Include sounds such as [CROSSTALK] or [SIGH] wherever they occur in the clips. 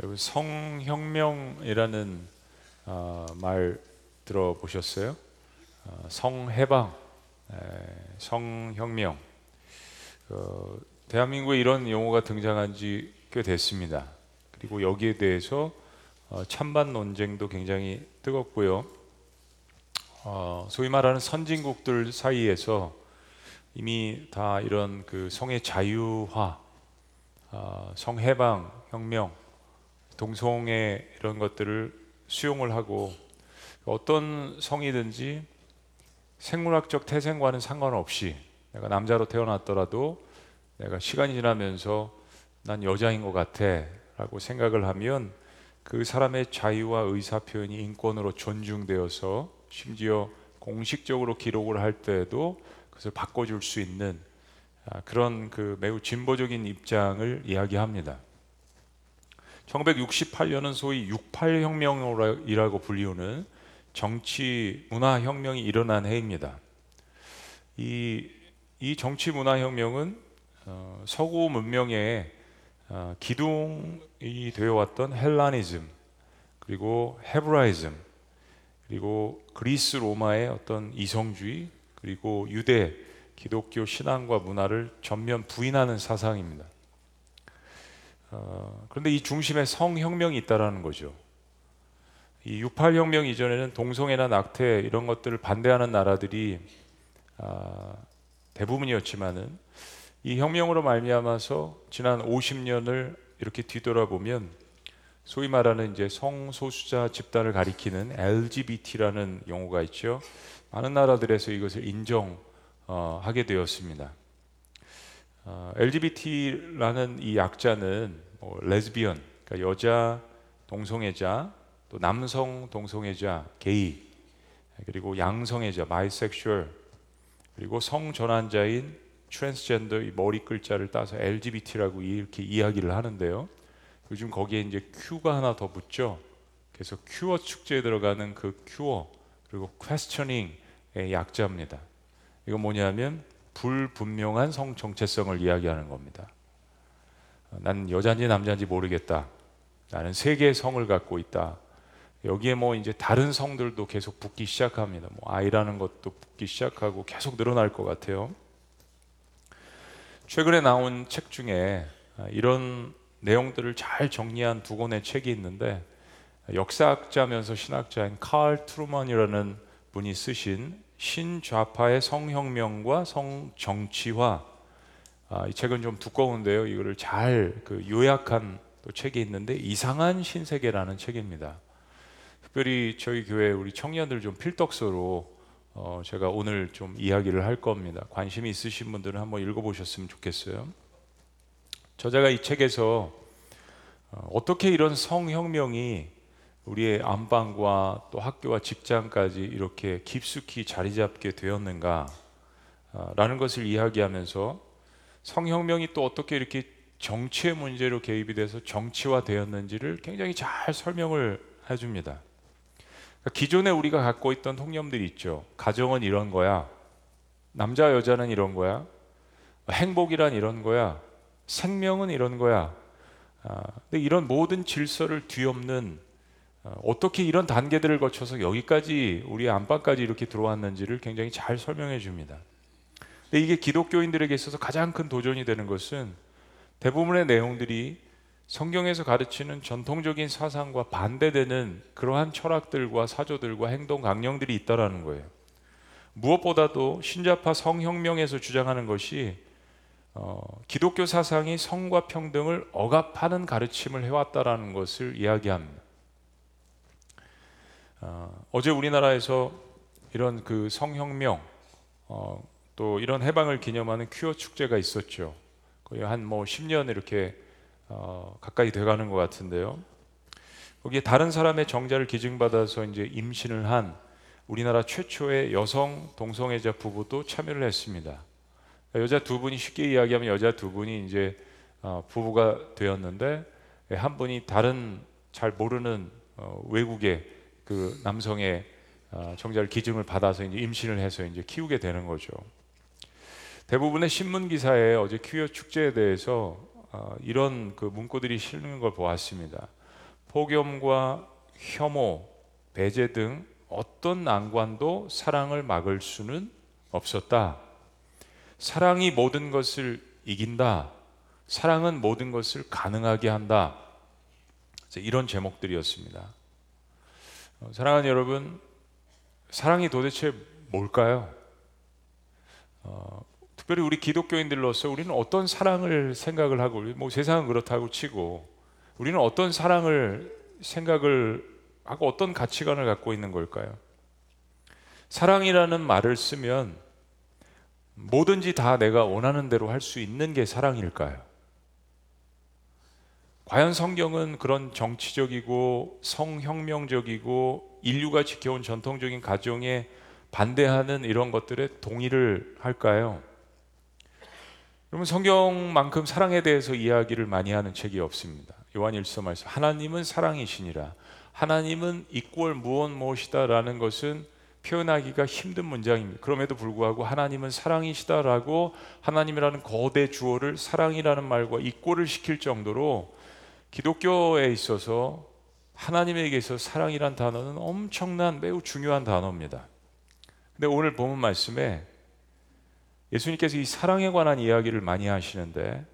여러분 성혁명이라는 어, 말 들어보셨어요? 어, 성해방, 에, 성혁명. 어, 대한민국에 이런 용어가 등장한 지 꽤 됐습니다. 그리고 여기에 대해서 어, 찬반 논쟁도 굉장히 뜨겁고요. 어, 소위 말하는 선진국들 사이에서 이미 다 이런 그 성의 자유화, 어, 성해방, 혁명, 동성애 이런 것들을 수용을 하고 어떤 성이든지 생물학적 태생과는 상관없이 내가 남자로 태어났더라도 내가 시간이 지나면서 난 여자인 것 같아 라고 생각을 하면 그 사람의 자유와 의사 표현이 인권으로 존중되어서 심지어 공식적으로 기록을 할 때에도 그것을 바꿔줄 수 있는 아, 그런 그 매우 진보적인 입장을 이야기합니다. 1968년은 소위 68혁명이라고 불리우는 정치 문화 혁명이 일어난 해입니다. 이, 이 정치 문화 혁명은 어, 서구 문명의 어, 기둥이 되어 왔던 헬라니즘 그리고 헤브라이즘 그리고 그리스 로마의 어떤 이성주의 그리고 유대 기독교 신앙과 문화를 전면 부인하는 사상입니다. 어, 그런데 이 중심에 성혁명이 있다라는 거죠. 이 68혁명 이전에는 동성애나 낙태 이런 것들을 반대하는 나라들이 아, 대부분이었지만은 이 혁명으로 말미암아서 지난 50년을 이렇게 뒤돌아보면 소위 말하는 이제 성소수자 집단을 가리키는 LGBT라는 용어가 있죠. 많은 나라들에서 이것을 인정하게 되었습니다. 어, LGBT라는 이 약자는 뭐 레즈비언, 그러니까 여자 동성애자, 또 남성 동성애자, 게이, 그리고 양성애자, bisexual, 그리고 성전환자인 트랜스젠더 이 머리 글자를 따서 LGBT라고 이렇게 이야기를 하는데요. 요즘 거기에 이제 Q가 하나 더 붙죠. 그래서 큐어 축제에 들어가는 그 큐어 그리고 퀘스처닝의 약자입니다. 이건 뭐냐면 불분명한 성 정체성을 이야기하는 겁니다. 난 여자인지 남자인지 모르겠다. 나는 세 개의 성을 갖고 있다. 여기에 뭐 이제 다른 성들도 계속 붙기 시작합니다. 뭐 아이라는 것도 붙기 시작하고 계속 늘어날 것 같아요. 최근에 나온 책 중에 이런 내용들을 잘 정리한 두 권의 책이 있는데 역사학자면서 신학자인 칼 트루먼이라는 분이 쓰신 신좌파의 성혁명과 성정치화 아, 이 책은 좀 두꺼운데요. 이거를 잘 그 요약한 또 책이 있는데 이상한 신세계라는 책입니다. 특별히 저희 교회 우리 청년들 좀 필독서로 어, 제가 오늘 좀 이야기를 할 겁니다. 관심이 있으신 분들은 한번 읽어보셨으면 좋겠어요. 저자가 이 책에서 어, 어떻게 이런 성혁명이 우리의 안방과 또 학교와 직장까지 이렇게 깊숙이 자리 잡게 되었는가 어, 라는 것을 이야기하면서 성혁명이 또 어떻게 이렇게 정치의 문제로 개입이 돼서 정치화 되었는지를 굉장히 잘 설명을 해줍니다. 그러니까 기존에 우리가 갖고 있던 통념들이 있죠. 가정은 이런 거야. 남자 여자는 이런 거야. 행복이란 이런 거야. 생명은 이런 거야. 아, 근데 이런 모든 질서를 뒤엎는 어, 어떻게 이런 단계들을 거쳐서 여기까지 우리 안방까지 이렇게 들어왔는지를 굉장히 잘 설명해 줍니다. 근데 이게 기독교인들에게 있어서 가장 큰 도전이 되는 것은 대부분의 내용들이 성경에서 가르치는 전통적인 사상과 반대되는 그러한 철학들과 사조들과 행동 강령들이 있다라는 거예요. 무엇보다도 신자파 성혁명에서 주장하는 것이 어, 기독교 사상이 성과 평등을 억압하는 가르침을 해왔다라는 것을 이야기합니다. 어, 어제 우리나라에서 이런 그 성혁명 어, 또 이런 해방을 기념하는 큐어 축제가 있었죠. 거의 한 뭐 10년 이렇게 어, 가까이 돼가는 것 같은데요. 거기에 다른 사람의 정자를 기증받아서 이제 임신을 한 우리나라 최초의 여성 동성애자 부부도 참여를 했습니다. 여자 두 분이 쉽게 이야기하면 여자 두 분이 이제 어, 부부가 되었는데 한 분이 다른 잘 모르는 어, 외국의 그 남성의 어, 정자를 기증을 받아서 이제 임신을 해서 이제 키우게 되는 거죠. 대부분의 신문 기사에 어제 퀴어 축제에 대해서 어, 이런 그 문구들이 실리는 걸 보았습니다. 폭염과 혐오, 배제 등 어떤 난관도 사랑을 막을 수는 없었다. 사랑이 모든 것을 이긴다. 사랑은 모든 것을 가능하게 한다. 이런 제목들이었습니다. 어, 사랑하는 여러분, 사랑이 도대체 뭘까요? 어, 특별히 우리 기독교인들로서 우리는 어떤 사랑을 생각을 하고, 뭐 세상은 그렇다고 치고, 우리는 어떤 사랑을 생각을 하고 어떤 가치관을 갖고 있는 걸까요? 사랑이라는 말을 쓰면 뭐든지 다 내가 원하는 대로 할 수 있는 게 사랑일까요? 과연 성경은 그런 정치적이고 성혁명적이고 인류가 지켜온 전통적인 가정에 반대하는 이런 것들에 동의를 할까요? 여러분 성경만큼 사랑에 대해서 이야기를 많이 하는 책이 없습니다. 요한일서 말씀 하나님은 사랑이시니라. 하나님은 이꼴 무엇 무엇이다라는 것은 표현하기가 힘든 문장입니다. 그럼에도 불구하고 하나님은 사랑이시다라고 하나님이라는 거대 주어를 사랑이라는 말과 이꼴을 시킬 정도로 기독교에 있어서 하나님에게서 사랑이란 단어는 엄청난 매우 중요한 단어입니다. 근데 오늘 본문 말씀에 예수님께서 이 사랑에 관한 이야기를 많이 하시는데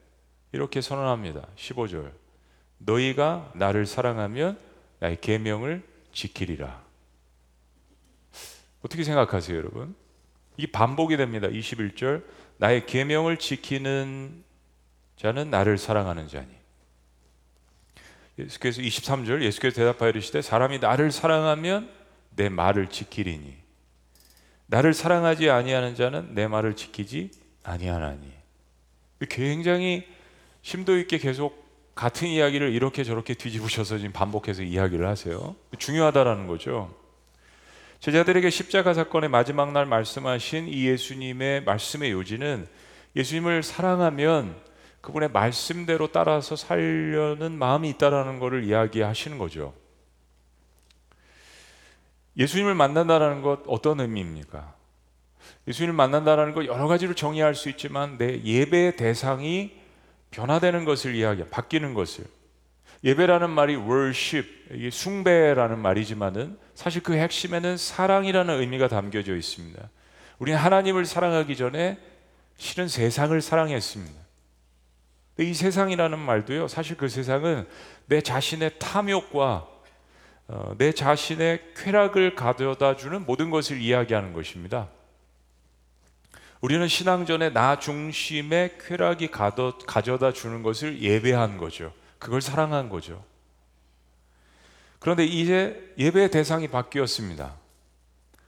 이렇게 선언합니다. 15절. 너희가 나를 사랑하면 나의 계명을 지키리라. 어떻게 생각하세요, 여러분? 이게 반복이 됩니다. 21절. 나의 계명을 지키는 자는 나를 사랑하는 자니. 예수께서 23절 예수께서 대답하여 이르시되 사람이 나를 사랑하면 내 말을 지키리니 나를 사랑하지 아니하는 자는 내 말을 지키지 아니하나니. 굉장히 심도 있게 계속 같은 이야기를 이렇게 저렇게 뒤집으셔서 지금 반복해서 이야기를 하세요. 중요하다라는 거죠. 제자들에게 십자가 사건의 마지막 날 말씀하신 이 예수님의 말씀의 요지는 예수님을 사랑하면 그분의 말씀대로 따라서 살려는 마음이 있다라는 것을 이야기하시는 거죠. 예수님을 만난다라는 것 어떤 의미입니까? 예수님을 만난다라는 것 여러 가지로 정의할 수 있지만 내 예배의 대상이 변화되는 것을 이야기해 바뀌는 것을 예배라는 말이 worship 이게 숭배라는 말이지만은 사실 그 핵심에는 사랑이라는 의미가 담겨져 있습니다. 우리는 하나님을 사랑하기 전에 실은 세상을 사랑했습니다. 이 세상이라는 말도요. 사실 그 세상은 내 자신의 탐욕과 어, 내 자신의 쾌락을 가져다 주는 모든 것을 이야기하는 것입니다. 우리는 신앙전에 나 중심의 쾌락이 가져다 주는 것을 예배한 거죠. 그걸 사랑한 거죠. 그런데 이제 예배의 대상이 바뀌었습니다.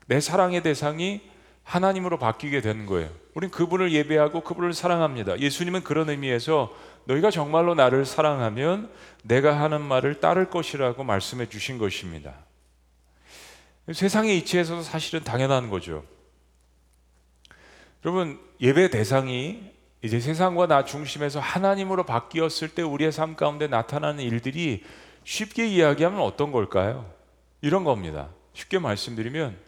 내 사랑의 대상이 하나님으로 바뀌게 되는 거예요. 우린 그분을 예배하고 그분을 사랑합니다. 예수님은 그런 의미에서 너희가 정말로 나를 사랑하면 내가 하는 말을 따를 것이라고 말씀해 주신 것입니다. 세상의 이치에서도 사실은 당연한 거죠. 여러분 예배 대상이 이제 세상과 나 중심에서 하나님으로 바뀌었을 때 우리의 삶 가운데 나타나는 일들이 쉽게 이야기하면 어떤 걸까요? 이런 겁니다. 쉽게 말씀드리면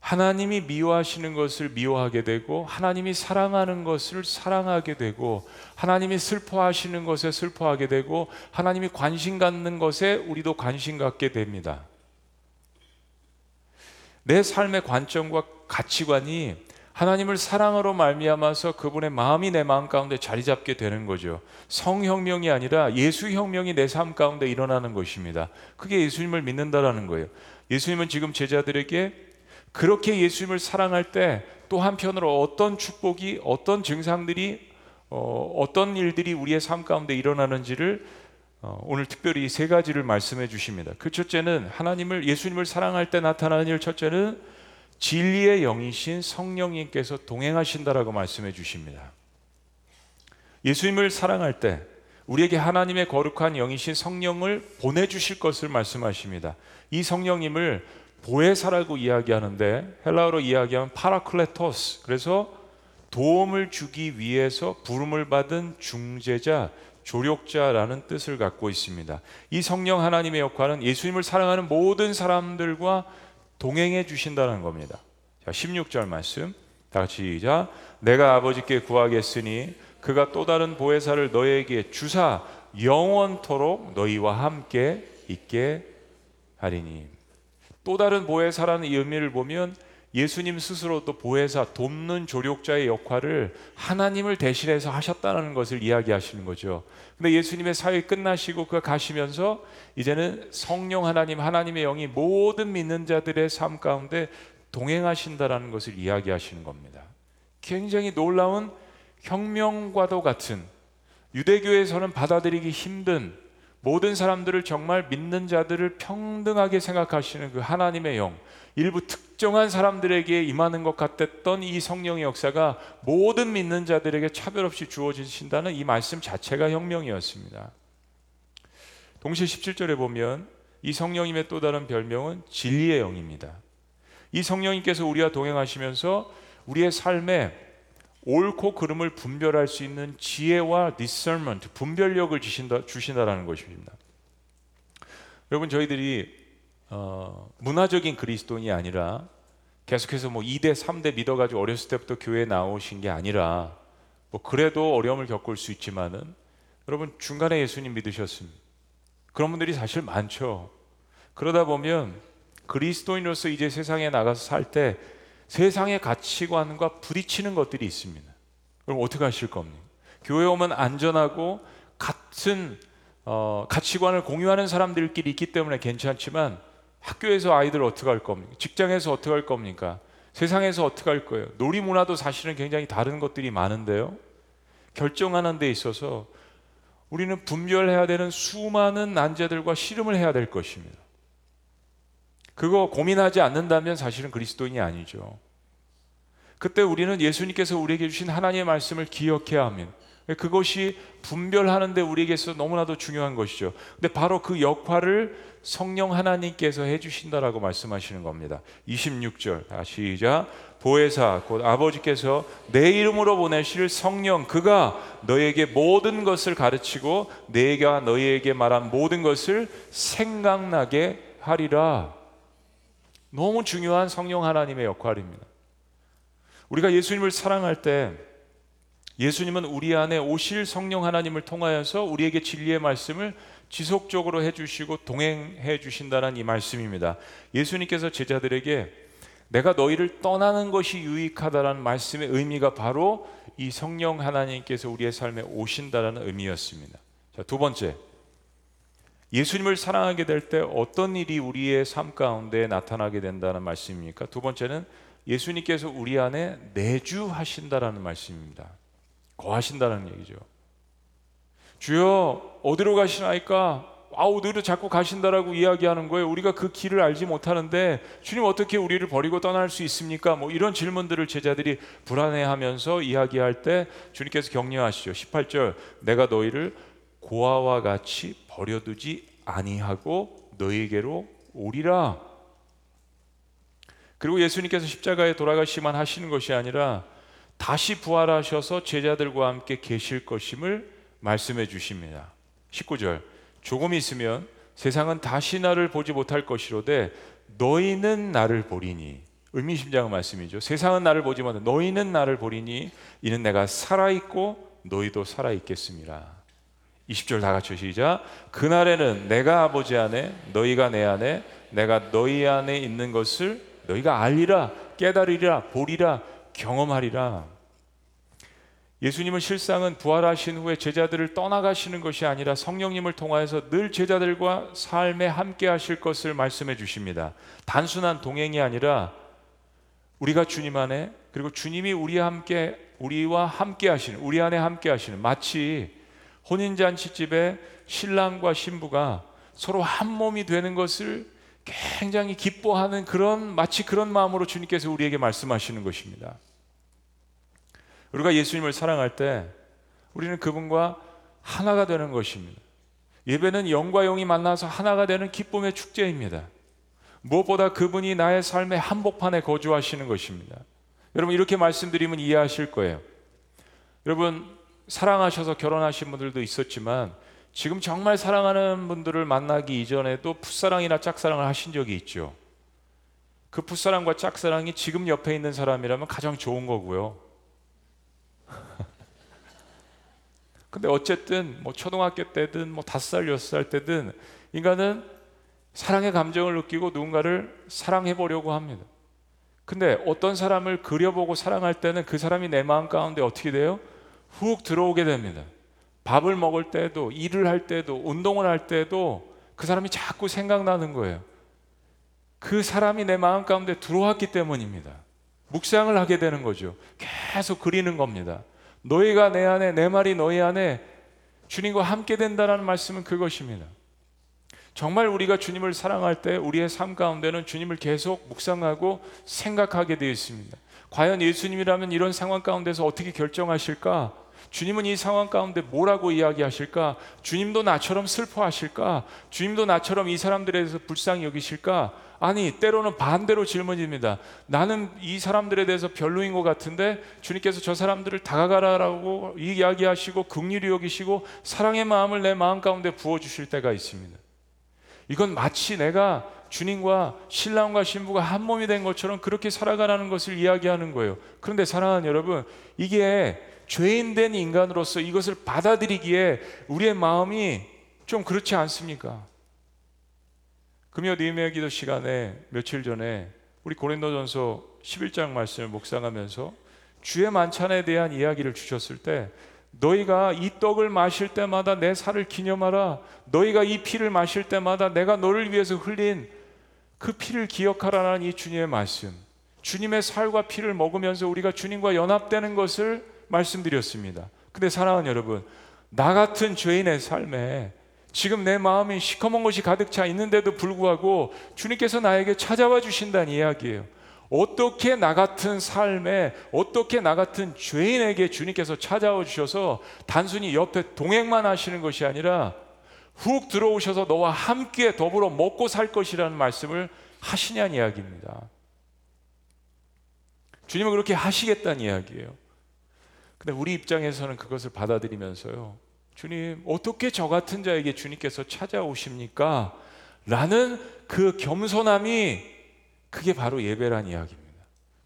하나님이 미워하시는 것을 미워하게 되고 하나님이 사랑하는 것을 사랑하게 되고 하나님이 슬퍼하시는 것에 슬퍼하게 되고 하나님이 관심 갖는 것에 우리도 관심 갖게 됩니다. 내 삶의 관점과 가치관이 하나님을 사랑으로 말미암아서 그분의 마음이 내 마음 가운데 자리 잡게 되는 거죠. 성혁명이 아니라 예수혁명이 내 삶 가운데 일어나는 것입니다. 그게 예수님을 믿는다라는 거예요. 예수님은 지금 제자들에게 그렇게 예수님을 사랑할 때 또 한편으로 어떤 축복이 어떤 증상들이 어, 어떤 일들이 우리의 삶 가운데 일어나는지를 어, 오늘 특별히 세 가지를 말씀해 주십니다. 그 첫째는 하나님을 예수님을 사랑할 때 나타나는 일 첫째는 진리의 영이신 성령님께서 동행하신다라고 말씀해 주십니다. 예수님을 사랑할 때 우리에게 하나님의 거룩한 영이신 성령을 보내 주실 것을 말씀하십니다. 이 성령님을 보혜사라고 이야기하는데 헬라어로 이야기하면 παράκλητος. 그래서 도움을 주기 위해서 부름을 받은 중재자, 조력자라는 뜻을 갖고 있습니다. 이 성령 하나님의 역할은 예수님을 사랑하는 모든 사람들과 동행해 주신다는 겁니다. 자, 16절 말씀. 다 같이 시작. 내가 아버지께 구하겠으니 그가 또 다른 보혜사를 너에게 주사 영원토록 너희와 함께 있게 하리니 또 다른 보혜사라는 이 의미를 보면 예수님 스스로도 보혜사 돕는 조력자의 역할을 하나님을 대신해서 하셨다는 것을 이야기하시는 거죠. 근데 예수님의 사역이 끝나시고 그가 가시면서 이제는 성령 하나님 하나님의 영이 모든 믿는 자들의 삶 가운데 동행하신다라는 것을 이야기하시는 겁니다. 굉장히 놀라운 혁명과도 같은 유대교에서는 받아들이기 힘든 모든 사람들을 정말 믿는 자들을 평등하게 생각하시는 그 하나님의 영, 일부 특정한 사람들에게 임하는 것 같았던 이 성령의 역사가 모든 믿는 자들에게 차별 없이 주어지신다는 이 말씀 자체가 혁명이었습니다. 동시에 17절에 보면 이 성령님의 또 다른 별명은 진리의 영입니다. 이 성령님께서 우리와 동행하시면서 우리의 삶에 옳고 그름을 분별할 수 있는 지혜와 discernment, 분별력을 주신다, 주신다라는 것입니다. 여러분 저희들이 어, 문화적인 그리스도인이 아니라 계속해서 뭐 2대, 3대 믿어가지고 어렸을 때부터 교회에 나오신 게 아니라 뭐 그래도 어려움을 겪을 수 있지만은 여러분 중간에 예수님 믿으셨습니다. 그런 분들이 사실 많죠. 그러다 보면 그리스도인으로서 이제 세상에 나가서 살 때 세상의 가치관과 부딪히는 것들이 있습니다. 그럼 어떻게 하실 겁니까? 교회 오면 안전하고 같은 어, 가치관을 공유하는 사람들끼리 있기 때문에 괜찮지만 학교에서 아이들 어떻게 할 겁니까? 직장에서 어떻게 할 겁니까? 세상에서 어떻게 할 거예요? 놀이 문화도 사실은 굉장히 다른 것들이 많은데요. 결정하는 데 있어서 우리는 분별해야 되는 수많은 난제들과 씨름을 해야 될 것입니다. 그거 고민하지 않는다면 사실은 그리스도인이 아니죠. 그때 우리는 예수님께서 우리에게 주신 하나님의 말씀을 기억해야 합니다. 그것이 분별하는데 우리에게 서 너무나도 중요한 것이죠. 근데 바로 그 역할을 성령 하나님께서 해주신다라고 말씀하시는 겁니다. 26절 시작 보혜사 곧 아버지께서 내 이름으로 보내실 성령 그가 너에게 모든 것을 가르치고 내가 너희에게 말한 모든 것을 생각나게 하리라. 너무 중요한 성령 하나님의 역할입니다. 우리가 예수님을 사랑할 때 예수님은 우리 안에 오실 성령 하나님을 통하여서 우리에게 진리의 말씀을 지속적으로 해주시고 동행해 주신다는 이 말씀입니다. 예수님께서 제자들에게 내가 너희를 떠나는 것이 유익하다라는 말씀의 의미가 바로 이 성령 하나님께서 우리의 삶에 오신다라는 의미였습니다. 자, 두 번째. 예수님을 사랑하게 될 때 어떤 일이 우리의 삶 가운데 나타나게 된다는 말씀입니까? 두 번째는 예수님께서 우리 안에 내주하신다라는 말씀입니다. 거하신다는 얘기죠. 주여 어디로 가시나이까? 아우 너희도 자꾸 가신다라고 이야기하는 거예요. 우리가 그 길을 알지 못하는데 주님 어떻게 우리를 버리고 떠날 수 있습니까? 뭐 이런 질문들을 제자들이 불안해하면서 이야기할 때 주님께서 격려하시죠. 18절 내가 너희를 고아와 같이 버려두지 아니하고 너희에게로 오리라. 그리고 예수님께서 십자가에 돌아가시만 하시는 것이 아니라 다시 부활하셔서 제자들과 함께 계실 것임을 말씀해 주십니다. 19절. 조금 있으면 세상은 다시 나를 보지 못할 것이로되 너희는 나를 보리니 의미심장한 말씀이죠. 세상은 나를 보지 못해 너희는 나를 보리니 이는 내가 살아 있고 너희도 살아 있겠습니다. 20절 다 같이 시작. 그날에는 내가 아버지 안에 너희가 내 안에 내가 너희 안에 있는 것을 너희가 알리라 깨달으리라 보리라 경험하리라. 예수님은 실상은 부활하신 후에 제자들을 떠나가시는 것이 아니라 성령님을 통하여서 늘 제자들과 삶에 함께 하실 것을 말씀해 주십니다. 단순한 동행이 아니라 우리가 주님 안에 그리고 주님이 우리 함께 우리와 함께 하시는 우리 안에 함께 하시는 마치 혼인잔치집에 신랑과 신부가 서로 한 몸이 되는 것을 굉장히 기뻐하는 그런 마치 그런 마음으로 주님께서 우리에게 말씀하시는 것입니다. 우리가 예수님을 사랑할 때 우리는 그분과 하나가 되는 것입니다. 예배는 영과 영이 만나서 하나가 되는 기쁨의 축제입니다. 무엇보다 그분이 나의 삶의 한복판에 거주하시는 것입니다. 여러분 이렇게 말씀드리면 이해하실 거예요. 여러분 사랑하셔서 결혼하신 분들도 있었지만 지금 정말 사랑하는 분들을 만나기 이전에도 풋사랑이나 짝사랑을 하신 적이 있죠. 그 풋사랑과 짝사랑이 지금 옆에 있는 사람이라면 가장 좋은 거고요. [LAUGHS] 근데 어쨌든 뭐 초등학교 때든 뭐 다섯 살 여섯 살 때든 인간은 사랑의 감정을 느끼고 누군가를 사랑해 보려고 합니다. 근데 어떤 사람을 그려보고 사랑할 때는 그 사람이 내 마음 가운데 어떻게 돼요? 훅 들어오게 됩니다. 밥을 먹을 때도, 일을 할 때도, 운동을 할 때도 그 사람이 자꾸 생각나는 거예요. 그 사람이 내 마음 가운데 들어왔기 때문입니다. 묵상을 하게 되는 거죠. 계속 그리는 겁니다. 너희가 내 안에, 내 말이 너희 안에 주님과 함께 된다는 말씀은 그것입니다. 정말 우리가 주님을 사랑할 때 우리의 삶 가운데는 주님을 계속 묵상하고 생각하게 되어 있습니다. 과연 예수님이라면 이런 상황 가운데서 어떻게 결정하실까? 주님은 이 상황 가운데 뭐라고 이야기하실까? 주님도 나처럼 슬퍼하실까? 주님도 나처럼 이 사람들에 대해서 불쌍히 여기실까? 아니, 때로는 반대로 질문입니다. 나는 이 사람들에 대해서 별로인 것 같은데 주님께서 저 사람들을 다가가라라고 이야기하시고 긍휼히 여기시고 사랑의 마음을 내 마음 가운데 부어 주실 때가 있습니다. 이건 마치 내가 주님과 신랑과 신부가 한 몸이 된 것처럼 그렇게 살아가라는 것을 이야기하는 거예요. 그런데 사랑하는 여러분, 이게 죄인된 인간으로서 이것을 받아들이기에 우리의 마음이 좀 그렇지 않습니까? 금요 니메 기도 시간에 며칠 전에 우리 고린도전서 11장 말씀을 묵상하면서 주의 만찬에 대한 이야기를 주셨을 때 너희가 이 떡을 마실 때마다 내 살을 기념하라. 너희가 이 피를 마실 때마다 내가 너를 위해서 흘린 그 피를 기억하라는 이 주님의 말씀. 주님의 살과 피를 먹으면서 우리가 주님과 연합되는 것을 말씀드렸습니다. 근데 사랑하는 여러분, 나 같은 죄인의 삶에 지금 내 마음이 시커먼 것이 가득 차 있는데도 불구하고 주님께서 나에게 찾아와 주신다는 이야기예요. 어떻게 나 같은 삶에 어떻게 나 같은 죄인에게 주님께서 찾아와 주셔서 단순히 옆에 동행만 하시는 것이 아니라 훅 들어오셔서 너와 함께 더불어 먹고 살 것이라는 말씀을 하시냐는 이야기입니다. 주님은 그렇게 하시겠다는 이야기예요. 근데 우리 입장에서는 그것을 받아들이면서요. 주님, 어떻게 저 같은 자에게 주님께서 찾아오십니까? 라는 그 겸손함이 그게 바로 예배란 이야기입니다.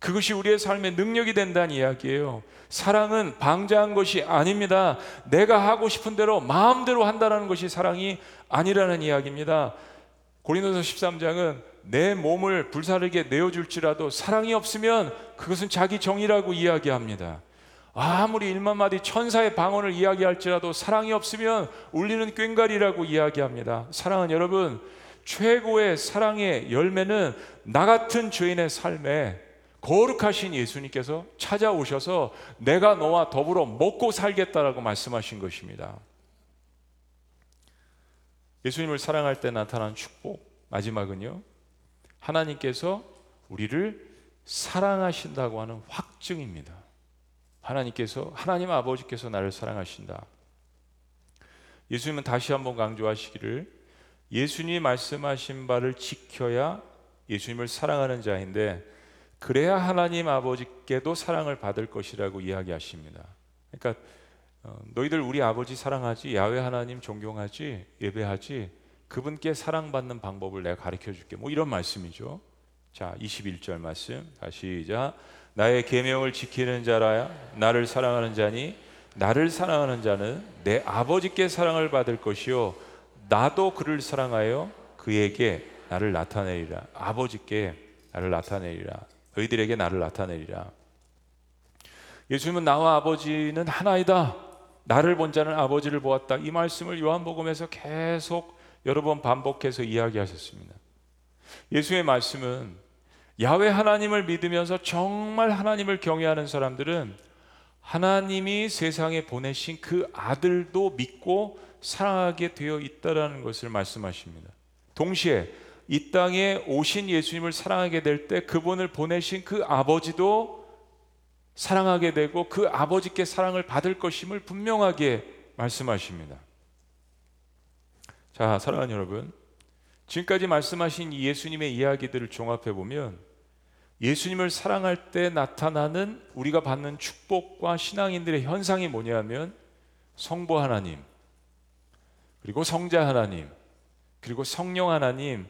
그것이 우리의 삶의 능력이 된다는 이야기예요. 사랑은 방자한 것이 아닙니다. 내가 하고 싶은 대로 마음대로 한다는 것이 사랑이 아니라는 이야기입니다. 고린도서 13장은 내 몸을 불사르게 내어줄지라도 사랑이 없으면 그것은 자기 정이라고 이야기합니다. 아무리 일만 마디 천사의 방언을 이야기할지라도 사랑이 없으면 울리는 꽹과리라고 이야기합니다. 사랑은 여러분 최고의 사랑의 열매는 나 같은 죄인의 삶에 거룩하신 예수님께서 찾아오셔서 내가 너와 더불어 먹고 살겠다라고 말씀하신 것입니다. 예수님을 사랑할 때 나타난 축복 마지막은요. 하나님께서 우리를 사랑하신다고 하는 확증입니다. 하나님께서 하나님 아버지께서 나를 사랑하신다. 예수님은 다시 한번 강조하시기를 예수님이 말씀하신 바를 지켜야 예수님을 사랑하는 자인데 그래야 하나님 아버지께도 사랑을 받을 것이라고 이야기하십니다. 그러니까 어, 너희들 우리 아버지 사랑하지 야외 하나님 존경하지 예배하지 그분께 사랑받는 방법을 내가 가르쳐 줄게. 뭐 이런 말씀이죠. 자, 21절 말씀. 다시 시작. 나의 계명을 지키는 자라야 나를 사랑하는 자니 나를 사랑하는 자는 내 아버지께 사랑을 받을 것이요 나도 그를 사랑하여 그에게 나를 나타내리라. 아버지께 나를 나타내리라. 너희들에게 나를 나타내리라. 예수님은 나와 아버지는 하나이다. 나를 본 자는 아버지를 보았다. 이 말씀을 요한복음에서 계속 여러 번 반복해서 이야기하셨습니다. 예수의 말씀은 야외 하나님을 믿으면서 정말 하나님을 경외하는 사람들은 하나님이 세상에 보내신 그 아들도 믿고 사랑하게 되어 있다라는 것을 말씀하십니다. 동시에 이 땅에 오신 예수님을 사랑하게 될 때 그분을 보내신 그 아버지도 사랑하게 되고 그 아버지께 사랑을 받을 것임을 분명하게 말씀하십니다. 자, 사랑하는 여러분. 지금까지 말씀하신 예수님의 이야기들을 종합해 보면 예수님을 사랑할 때 나타나는 우리가 받는 축복과 신앙인들의 현상이 뭐냐면 성부 하나님, 그리고 성자 하나님, 그리고 성령 하나님,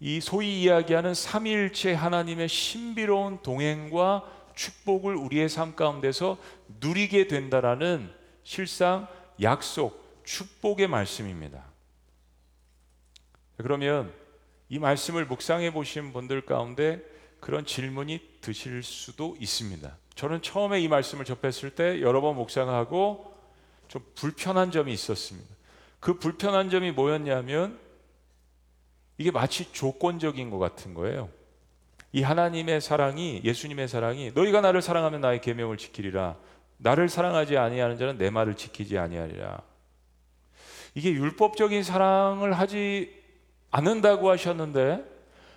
이 소위 이야기하는 삼위일체 하나님의 신비로운 동행과 축복을 우리의 삶 가운데서 누리게 된다라는 실상 약속, 축복의 말씀입니다. 그러면 이 말씀을 묵상해 보신 분들 가운데 그런 질문이 드실 수도 있습니다. 저는 처음에 이 말씀을 접했을 때 여러 번 묵상하고 좀 불편한 점이 있었습니다. 그 불편한 점이 뭐였냐면 이게 마치 조건적인 것 같은 거예요. 이 하나님의 사랑이 예수님의 사랑이 너희가 나를 사랑하면 나의 계명을 지키리라. 나를 사랑하지 아니하는 자는 내 말을 지키지 아니하리라. 이게 율법적인 사랑을 하지 않는다고 하셨는데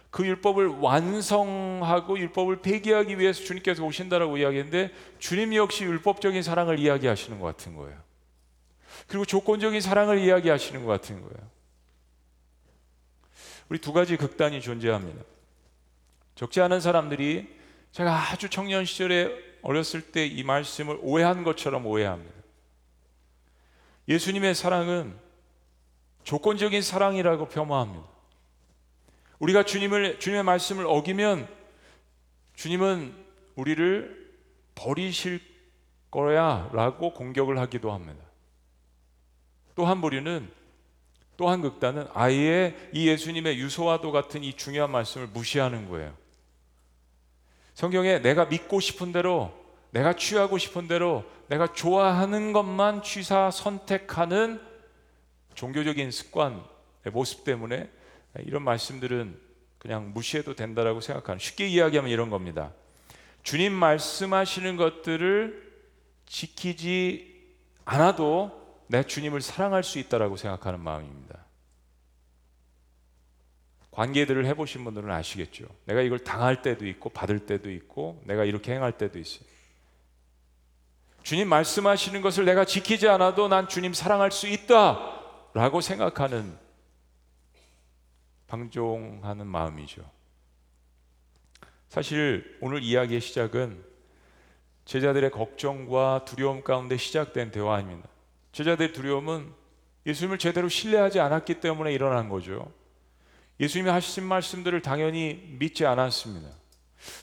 그 율법을 완성하고 율법을 폐기하기 위해서 주님께서 오신다라고 이야기했는데 주님 역시 율법적인 사랑을 이야기하시는 것 같은 거예요. 그리고 조건적인 사랑을 이야기하시는 것 같은 거예요. 우리 두 가지 극단이 존재합니다. 적지 않은 사람들이 제가 아주 청년 시절에 어렸을 때 이 말씀을 오해한 것처럼 오해합니다. 예수님의 사랑은 조건적인 사랑이라고 폄하합니다. 우리가 주님을 주님의 말씀을 어기면 주님은 우리를 버리실 거야라고 공격을 하기도 합니다. 또 한 부류는 또 한 극단은 아예 이 예수님의 유소와도 같은 이 중요한 말씀을 무시하는 거예요. 성경에 내가 믿고 싶은 대로 내가 취하고 싶은 대로 내가 좋아하는 것만 취사 선택하는 종교적인 습관의 모습 때문에 이런 말씀들은 그냥 무시해도 된다라고 생각하는 쉽게 이야기하면 이런 겁니다. 주님 말씀하시는 것들을 지키지 않아도 내 주님을 사랑할 수 있다라고 생각하는 마음입니다. 관계들을 해보신 분들은 아시겠죠. 내가 이걸 당할 때도 있고 받을 때도 있고 내가 이렇게 행할 때도 있어요. 주님 말씀하시는 것을 내가 지키지 않아도 난 주님 사랑할 수 있다라고 생각하는 방종하는 마음이죠. 사실 오늘 이야기의 시작은 제자들의 걱정과 두려움 가운데 시작된 대화입니다. 제자들의 두려움은 예수님을 제대로 신뢰하지 않았기 때문에 일어난 거죠. 예수님이 하신 말씀들을 당연히 믿지 않았습니다.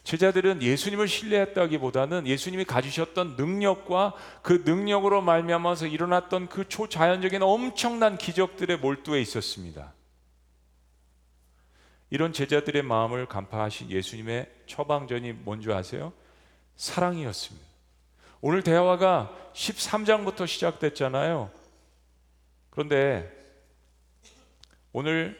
제자들은 예수님을 신뢰했다기보다는 예수님이 가지셨던 능력과 그 능력으로 말미암아서 일어났던 그 초자연적인 엄청난 기적들에 몰두해 있었습니다. 이런 제자들의 마음을 간파하신 예수님의 처방전이 뭔지 아세요? 사랑이었습니다. 오늘 대화가 13장부터 시작됐잖아요. 그런데 오늘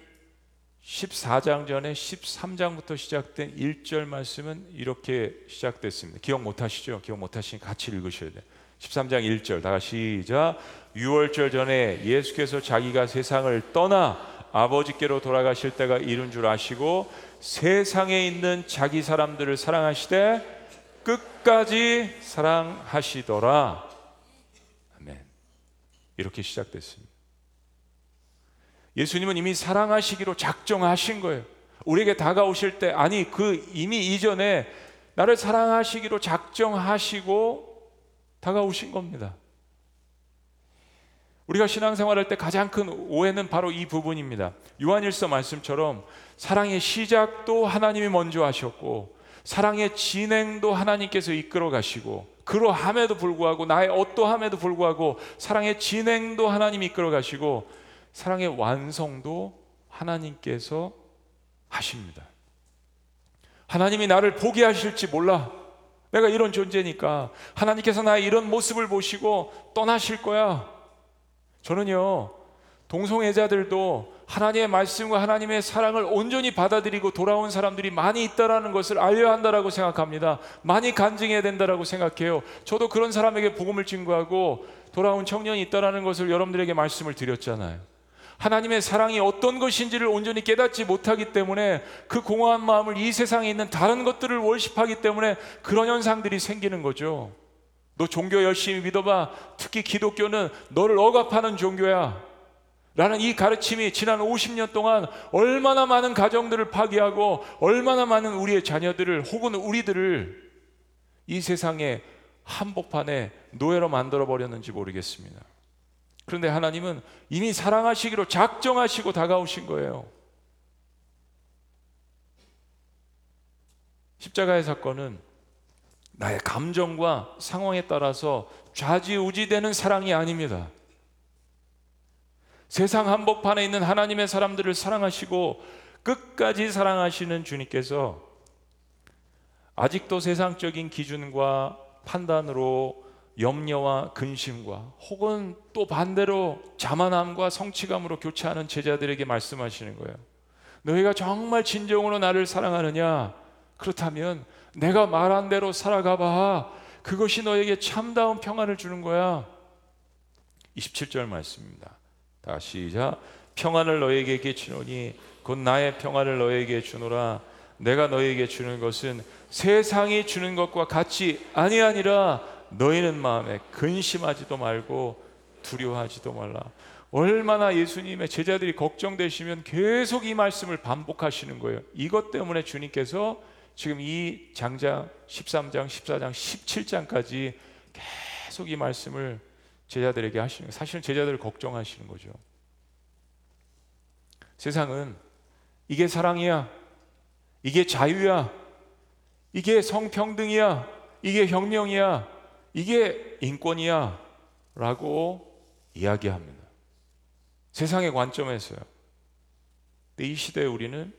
14장 전에 13장부터 시작된 1절 말씀은 이렇게 시작됐습니다. 기억 못 하시죠? 기억 못 하시니 같이 읽으셔야 돼요. 13장 1절 다 같이 시작. 6월절 전에 예수께서 자기가 세상을 떠나 아버지께로 돌아가실 때가 이른 줄 아시고 세상에 있는 자기 사람들을 사랑하시되 끝까지 사랑하시더라. 아멘. 이렇게 시작됐습니다. 예수님은 이미 사랑하시기로 작정하신 거예요. 우리에게 다가오실 때 아니 그 이미 이전에 나를 사랑하시기로 작정하시고 다가오신 겁니다. 우리가 신앙생활할 때 가장 큰 오해는 바로 이 부분입니다. 요한일서 말씀처럼 사랑의 시작도 하나님이 먼저 하셨고 사랑의 진행도 하나님께서 이끌어 가시고 그러함에도 불구하고 나의 어떠함에도 불구하고 사랑의 진행도 하나님이 이끌어 가시고 사랑의 완성도 하나님께서 하십니다. 하나님이 나를 포기하실지 몰라. 내가 이런 존재니까 하나님께서 나의 이런 모습을 보시고 떠나실 거야. 저는요, 동성애자들도 하나님의 말씀과 하나님의 사랑을 온전히 받아들이고 돌아온 사람들이 많이 있다라는 것을 알려야 한다라고 생각합니다. 많이 간증해야 된다라고 생각해요. 저도 그런 사람에게 복음을 증거하고 돌아온 청년이 있다라는 것을 여러분들에게 말씀을 드렸잖아요. 하나님의 사랑이 어떤 것인지를 온전히 깨닫지 못하기 때문에 그 공허한 마음을 이 세상에 있는 다른 것들을 월십하기 때문에 그런 현상들이 생기는 거죠. 너 종교 열심히 믿어봐. 특히 기독교는 너를 억압하는 종교야. 라는 이 가르침이 지난 50년 동안 얼마나 많은 가정들을 파괴하고 얼마나 많은 우리의 자녀들을 혹은 우리들을 이 세상의 한복판에 노예로 만들어 버렸는지 모르겠습니다. 그런데 하나님은 이미 사랑하시기로 작정하시고 다가오신 거예요. 십자가의 사건은 나의 감정과 상황에 따라서 좌지우지되는 사랑이 아닙니다. 세상 한복판에 있는 하나님의 사람들을 사랑하시고 끝까지 사랑하시는 주님께서 아직도 세상적인 기준과 판단으로 염려와 근심과 혹은 또 반대로 자만함과 성취감으로 교체하는 제자들에게 말씀하시는 거예요. 너희가 정말 진정으로 나를 사랑하느냐? 그렇다면 내가 말한 대로 살아가 봐. 그것이 너에게 참다운 평안을 주는 거야. 27절 말씀입니다. 다시 시작. 평안을 너에게 끼치노니 곧 나의 평안을 너에게 주노라. 내가 너에게 주는 것은 세상이 주는 것과 같이 아니 아니라 너희는 마음에 근심하지도 말고 두려워하지도 말라. 얼마나 예수님의 제자들이 걱정되시면 계속 이 말씀을 반복하시는 거예요. 이것 때문에 주님께서 지금 이 장장 13장, 14장, 17장까지 계속 이 말씀을 제자들에게 하시는. 사실은 제자들을 걱정하시는 거죠. 세상은 이게 사랑이야. 이게 자유야. 이게 성평등이야. 이게 혁명이야. 이게 인권이야. 라고 이야기합니다. 세상의 관점에서요. 근데 이 시대에 우리는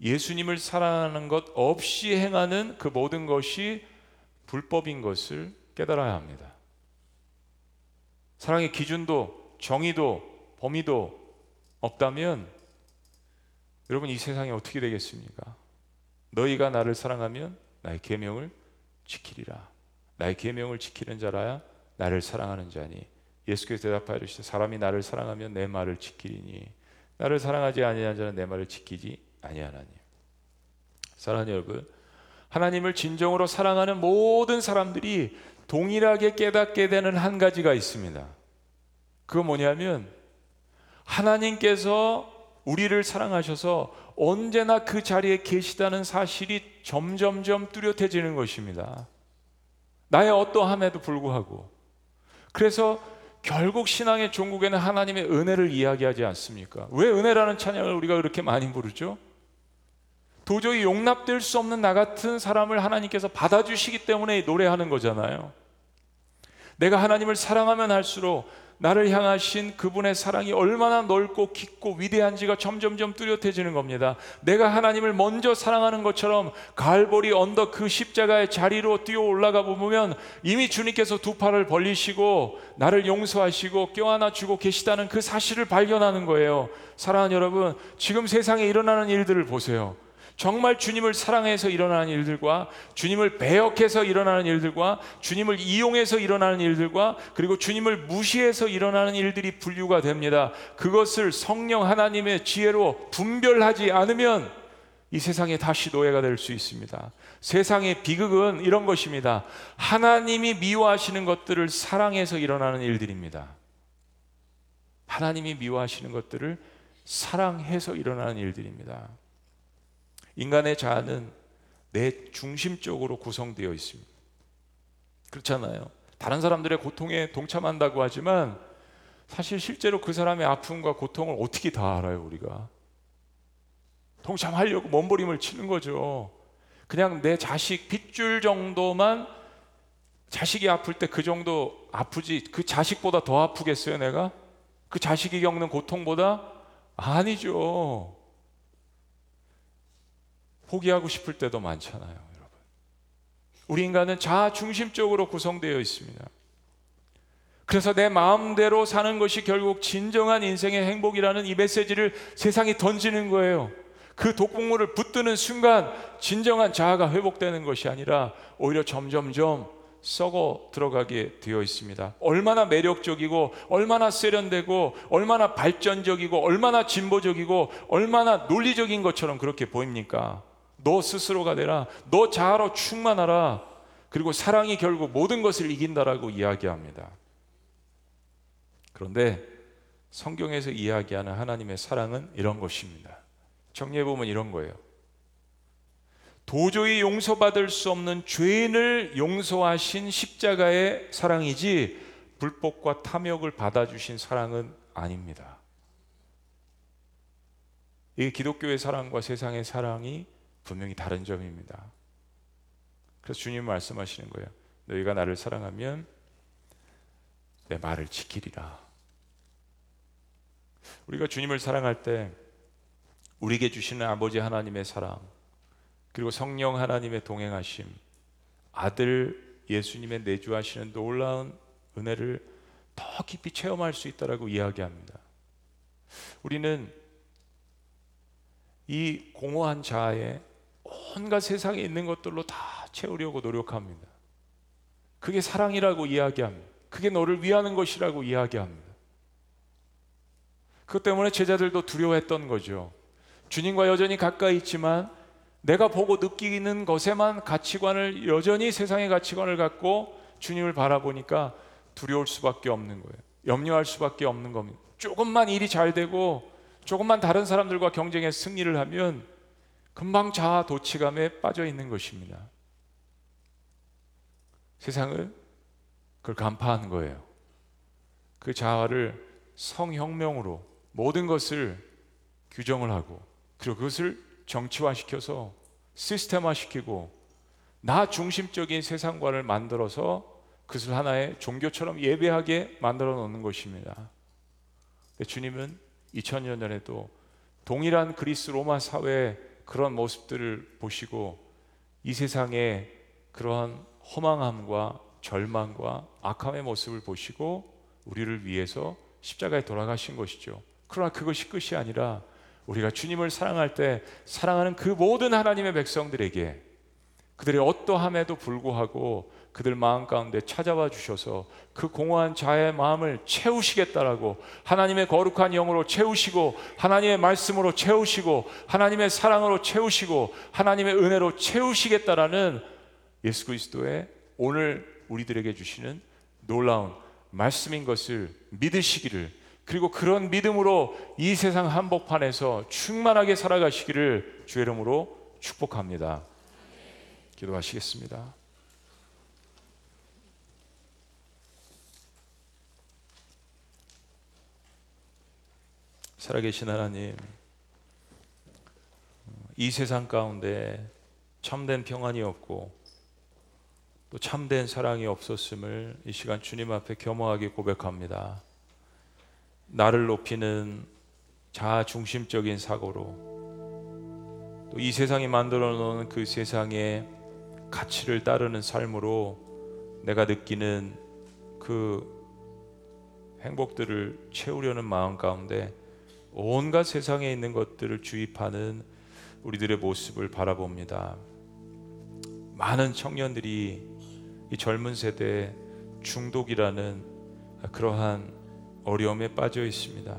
예수님을 사랑하는 것 없이 행하는 그 모든 것이 불법인 것을 깨달아야 합니다. 사랑의 기준도 정의도 범위도 없다면 여러분 이 세상이 어떻게 되겠습니까? 너희가 나를 사랑하면 나의 계명을 지키리라. 나의 계명을 지키는 자라야 나를 사랑하는 자니. 예수께서 대답하여 이르시되 사람이 나를 사랑하면 내 말을 지키리니 나를 사랑하지 아니한 자는 내 말을 지키지 아니하나니. 사랑하는 여러분, 하나님을 진정으로 사랑하는 모든 사람들이 동일하게 깨닫게 되는 한 가지가 있습니다. 그거 뭐냐면 하나님께서 우리를 사랑하셔서 언제나 그 자리에 계시다는 사실이 점점점 뚜렷해지는 것입니다. 나의 어떠함에도 불구하고. 그래서 결국 신앙의 종국에는 하나님의 은혜를 이야기하지 않습니까? 왜 은혜라는 찬양을 우리가 그렇게 많이 부르죠? 도저히 용납될 수 없는 나 같은 사람을 하나님께서 받아주시기 때문에 노래하는 거잖아요. 내가 하나님을 사랑하면 할수록 나를 향하신 그분의 사랑이 얼마나 넓고 깊고 위대한지가 점점점 뚜렷해지는 겁니다. 내가 하나님을 먼저 사랑하는 것처럼 갈보리 언덕 그 십자가의 자리로 뛰어 올라가 보면 이미 주님께서 두 팔을 벌리시고 나를 용서하시고 껴안아 주고 계시다는 그 사실을 발견하는 거예요. 사랑하는 여러분, 지금 세상에 일어나는 일들을 보세요. 정말 주님을 사랑해서 일어나는 일들과 주님을 배역해서 일어나는 일들과 주님을 이용해서 일어나는 일들과 그리고 주님을 무시해서 일어나는 일들이 분류가 됩니다. 그것을 성령 하나님의 지혜로 분별하지 않으면 이 세상에 다시 노예가 될 수 있습니다. 세상의 비극은 이런 것입니다. 하나님이 미워하시는 것들을 사랑해서 일어나는 일들입니다. 하나님이 미워하시는 것들을 사랑해서 일어나는 일들입니다. 인간의 자아는 내 중심적으로 구성되어 있습니다. 그렇잖아요. 다른 사람들의 고통에 동참한다고 하지만 사실 실제로 그 사람의 아픔과 고통을 어떻게 다 알아요, 우리가? 동참하려고 몸부림을 치는 거죠. 그냥 내 자식 빗줄 정도만 자식이 아플 때 그 정도 아프지 그 자식보다 더 아프겠어요, 내가? 그 자식이 겪는 고통보다 아니죠. 포기하고 싶을 때도 많잖아요, 여러분. 우리 인간은 자아 중심적으로 구성되어 있습니다. 그래서 내 마음대로 사는 것이 결국 진정한 인생의 행복이라는 이 메시지를 세상에 던지는 거예요. 그 독극물을 붙드는 순간 진정한 자아가 회복되는 것이 아니라 오히려 점점점 썩어 들어가게 되어 있습니다. 얼마나 매력적이고, 얼마나 세련되고, 얼마나 발전적이고, 얼마나 진보적이고, 얼마나 논리적인 것처럼 그렇게 보입니까? 너 스스로가 되라. 너 자아로 충만하라. 그리고 사랑이 결국 모든 것을 이긴다라고 이야기합니다. 그런데 성경에서 이야기하는 하나님의 사랑은 이런 것입니다. 정리해 보면 이런 거예요. 도저히 용서받을 수 없는 죄인을 용서하신 십자가의 사랑이지 불법과 탐욕을 받아주신 사랑은 아닙니다. 이 기독교의 사랑과 세상의 사랑이 분명히 다른 점입니다. 그래서 주님 말씀하시는 거예요. 너희가 나를 사랑하면 내 말을 지키리라. 우리가 주님을 사랑할 때 우리에게 주시는 아버지 하나님의 사랑 그리고 성령 하나님의 동행하심 아들 예수님의 내주하시는 놀라운 은혜를 더 깊이 체험할 수 있다라고 이야기합니다. 우리는 이 공허한 자아에 온갖 세상에 있는 것들로 다 채우려고 노력합니다. 그게 사랑이라고 이야기합니다. 그게 너를 위하는 것이라고 이야기합니다. 그것 때문에 제자들도 두려워했던 거죠. 주님과 여전히 가까이 있지만 내가 보고 느끼는 것에만 가치관을 여전히 세상의 가치관을 갖고 주님을 바라보니까 두려울 수밖에 없는 거예요. 염려할 수밖에 없는 겁니다. 조금만 일이 잘 되고 조금만 다른 사람들과 경쟁에 승리를 하면 금방 자아 도취감에 빠져 있는 것입니다. 세상은 그걸 간파하는 거예요. 그 자아를 성혁명으로 모든 것을 규정을 하고 그리고 그것을 정치화시켜서 시스템화시키고 나 중심적인 세상관을 만들어서 그것을 하나의 종교처럼 예배하게 만들어 놓는 것입니다. 주님은 2000년 전에도 동일한 그리스 로마 사회의 그런 모습들을 보시고 이 세상의 그러한 허망함과 절망과 악함의 모습을 보시고 우리를 위해서 십자가에 돌아가신 것이죠. 그러나 그것이 끝이 아니라 우리가 주님을 사랑할 때 사랑하는 그 모든 하나님의 백성들에게 그들의 어떠함에도 불구하고 그들 마음 가운데 찾아와 주셔서 그 공허한 자의 마음을 채우시겠다라고 하나님의 거룩한 영으로 채우시고 하나님의 말씀으로 채우시고 하나님의 사랑으로 채우시고 하나님의 은혜로 채우시겠다라는 예수 그리스도의 오늘 우리들에게 주시는 놀라운 말씀인 것을 믿으시기를 그리고 그런 믿음으로 이 세상 한복판에서 충만하게 살아가시기를 주의 이름으로 축복합니다. 기도하시겠습니다. 살아계신 하나님, 이 세상 가운데 참된 평안이 없고 또 참된 사랑이 없었음을 이 시간 주님 앞에 겸허하게 고백합니다. 나를 높이는 자아 중심적인 사고로 또 이 세상이 만들어 놓은 그 세상의 가치를 따르는 삶으로 내가 느끼는 그 행복들을 채우려는 마음 가운데 온갖 세상에 있는 것들을 주입하는 우리들의 모습을 바라봅니다. 많은 청년들이 이 젊은 세대 중독이라는 그러한 어려움에 빠져 있습니다.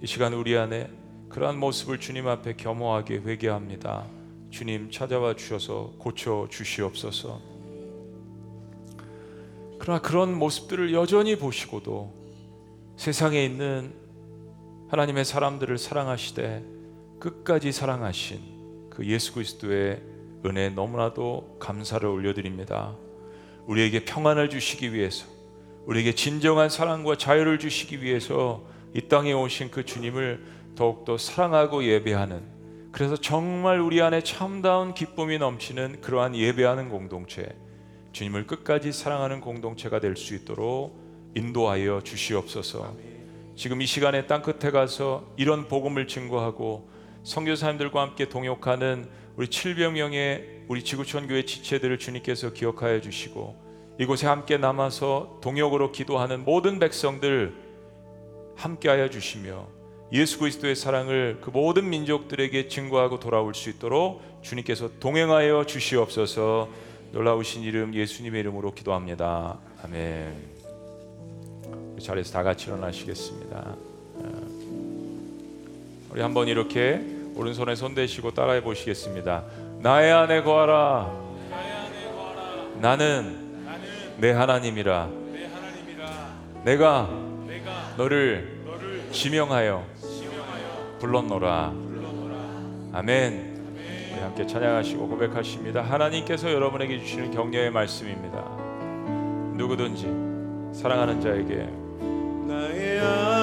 이 시간 우리 안에 그러한 모습을 주님 앞에 겸허하게 회개합니다. 주님 찾아와 주셔서 고쳐 주시옵소서. 그러나 그런 모습들을 여전히 보시고도 세상에 있는 하나님의 사람들을 사랑하시되 끝까지 사랑하신 그 예수 그리스도의 은혜 너무나도 감사를 올려드립니다. 우리에게 평안을 주시기 위해서 우리에게 진정한 사랑과 자유를 주시기 위해서 이 땅에 오신 그 주님을 더욱더 사랑하고 예배하는 그래서 정말 우리 안에 참다운 기쁨이 넘치는 그러한 예배하는 공동체 주님을 끝까지 사랑하는 공동체가 될 수 있도록 인도하여 주시옵소서. 지금 이 시간에 땅 끝에 가서 이런 복음을 증거하고 선교사님들과 함께 동역하는 우리 700명의 우리 지구촌 교회 지체들을 주님께서 기억하여 주시고 이곳에 함께 남아서 동역으로 기도하는 모든 백성들 함께하여 주시며 예수 그리스도의 사랑을 그 모든 민족들에게 증거하고 돌아올 수 있도록 주님께서 동행하여 주시옵소서. 놀라우신 이름 예수님의 이름으로 기도합니다. 아멘. 그 자리에서 다 같이 일어나시겠습니다. 우리 한번 이렇게 오른손에 손 대시고 따라해 보시겠습니다. 나의 안에 거하라. 나는 내 하나님이라 내가 너를 지명하여 불렀노라 아멘 우리 함께 찬양하시고 고백하십니다 하나님께서 여러분에게 주시는 격려의 말씀입니다 누구든지 사랑하는 자에게 나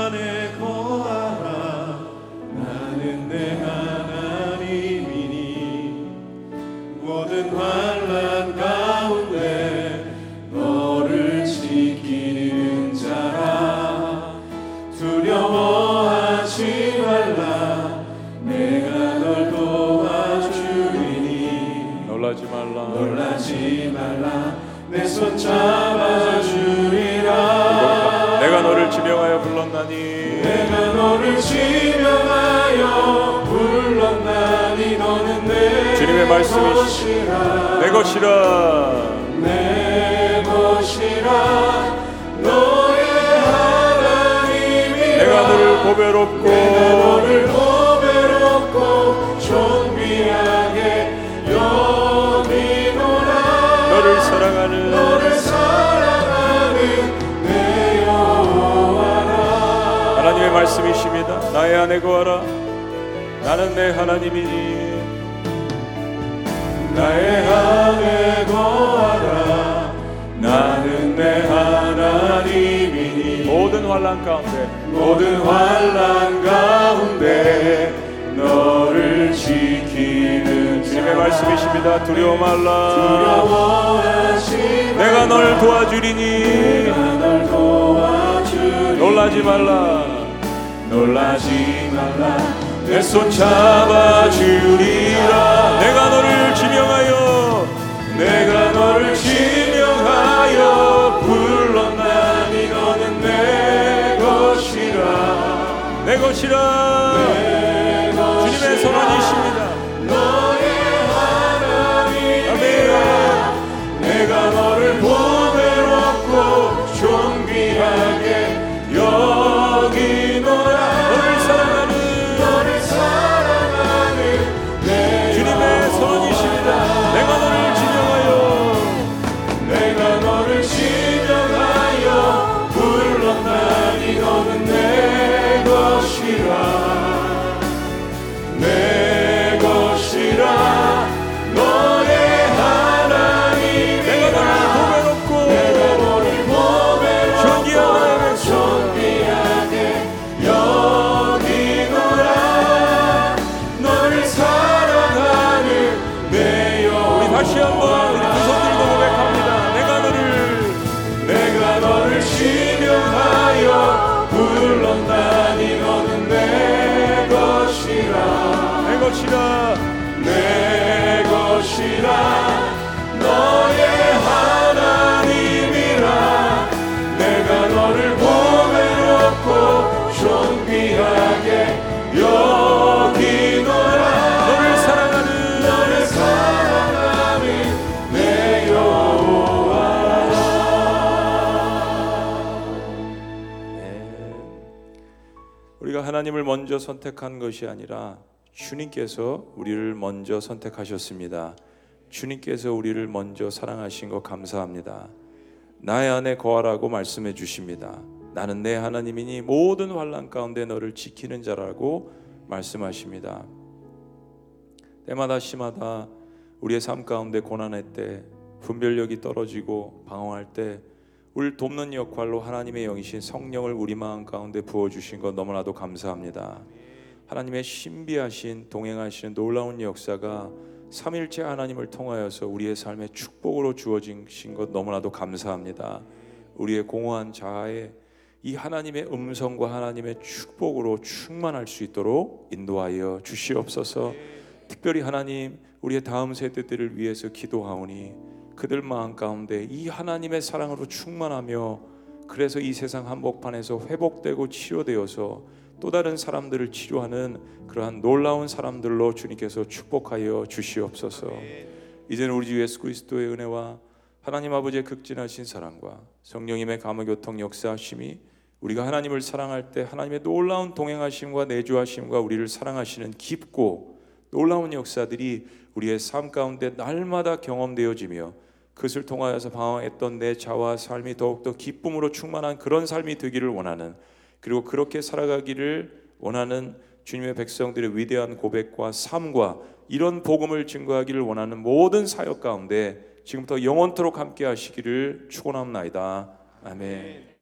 모든 환란 가운데 너를 지키는 주님의 자 말씀이십니다. 두려워 말라. 내가 널 도와주리니 놀라지 말라. 놀라지 말라 내 손 잡아주리라. 내가 너를 지명하여 내가 너를 지 내 것이라. 내 주님의. 선언이십니다. 너의 하나님이라. 내가 너를 보배 하나님을 먼저 선택한 것이 아니라 주님께서 우리를 먼저 선택하셨습니다. 주님께서 우리를 먼저 사랑하신 것 감사합니다. 나의 안에 거하라고 말씀해 주십니다. 나는 내 하나님이니 모든 환란 가운데 너를 지키는 자라고 말씀하십니다. 때마다 시마다 우리의 삶 가운데 고난할 때 분별력이 떨어지고 방황할 때 우리를 돕는 역할로 하나님의 영이신 성령을 우리 마음 가운데 부어 주신 것 너무나도 감사합니다. 하나님의 신비하신 동행하시는 놀라운 역사가 삼일째 하나님을 통하여서 우리의 삶에 축복으로 주어진 것 너무나도 감사합니다. 우리의 공허한 자아에 이 하나님의 음성과 하나님의 축복으로 충만할 수 있도록 인도하여 주시옵소서. 특별히 하나님 우리의 다음 세대들을 위해서 기도하오니 그들 마음 가운데 이 하나님의 사랑으로 충만하며 그래서 이 세상 한복판에서 회복되고 치료되어서 또 다른 사람들을 치료하는 그러한 놀라운 사람들로 주님께서 축복하여 주시옵소서. 이제는 우리 주 예수 그리스도의 은혜와 하나님 아버지의 극진하신 사랑과 성령님의 감화 교통 역사하심이 우리가 하나님을 사랑할 때 하나님의 놀라운 동행하심과 내주하심과 우리를 사랑하시는 깊고 놀라운 역사들이 우리의 삶 가운데 날마다 경험되어지며 그것을 통하여서 방황했던 내 자와 삶이 더욱더 기쁨으로 충만한 그런 삶이 되기를 원하는 그리고 그렇게 살아가기를 원하는 주님의 백성들의 위대한 고백과 삶과 이런 복음을 증거하기를 원하는 모든 사역 가운데 지금부터 영원토록 함께 하시기를 축원합니다. 아멘.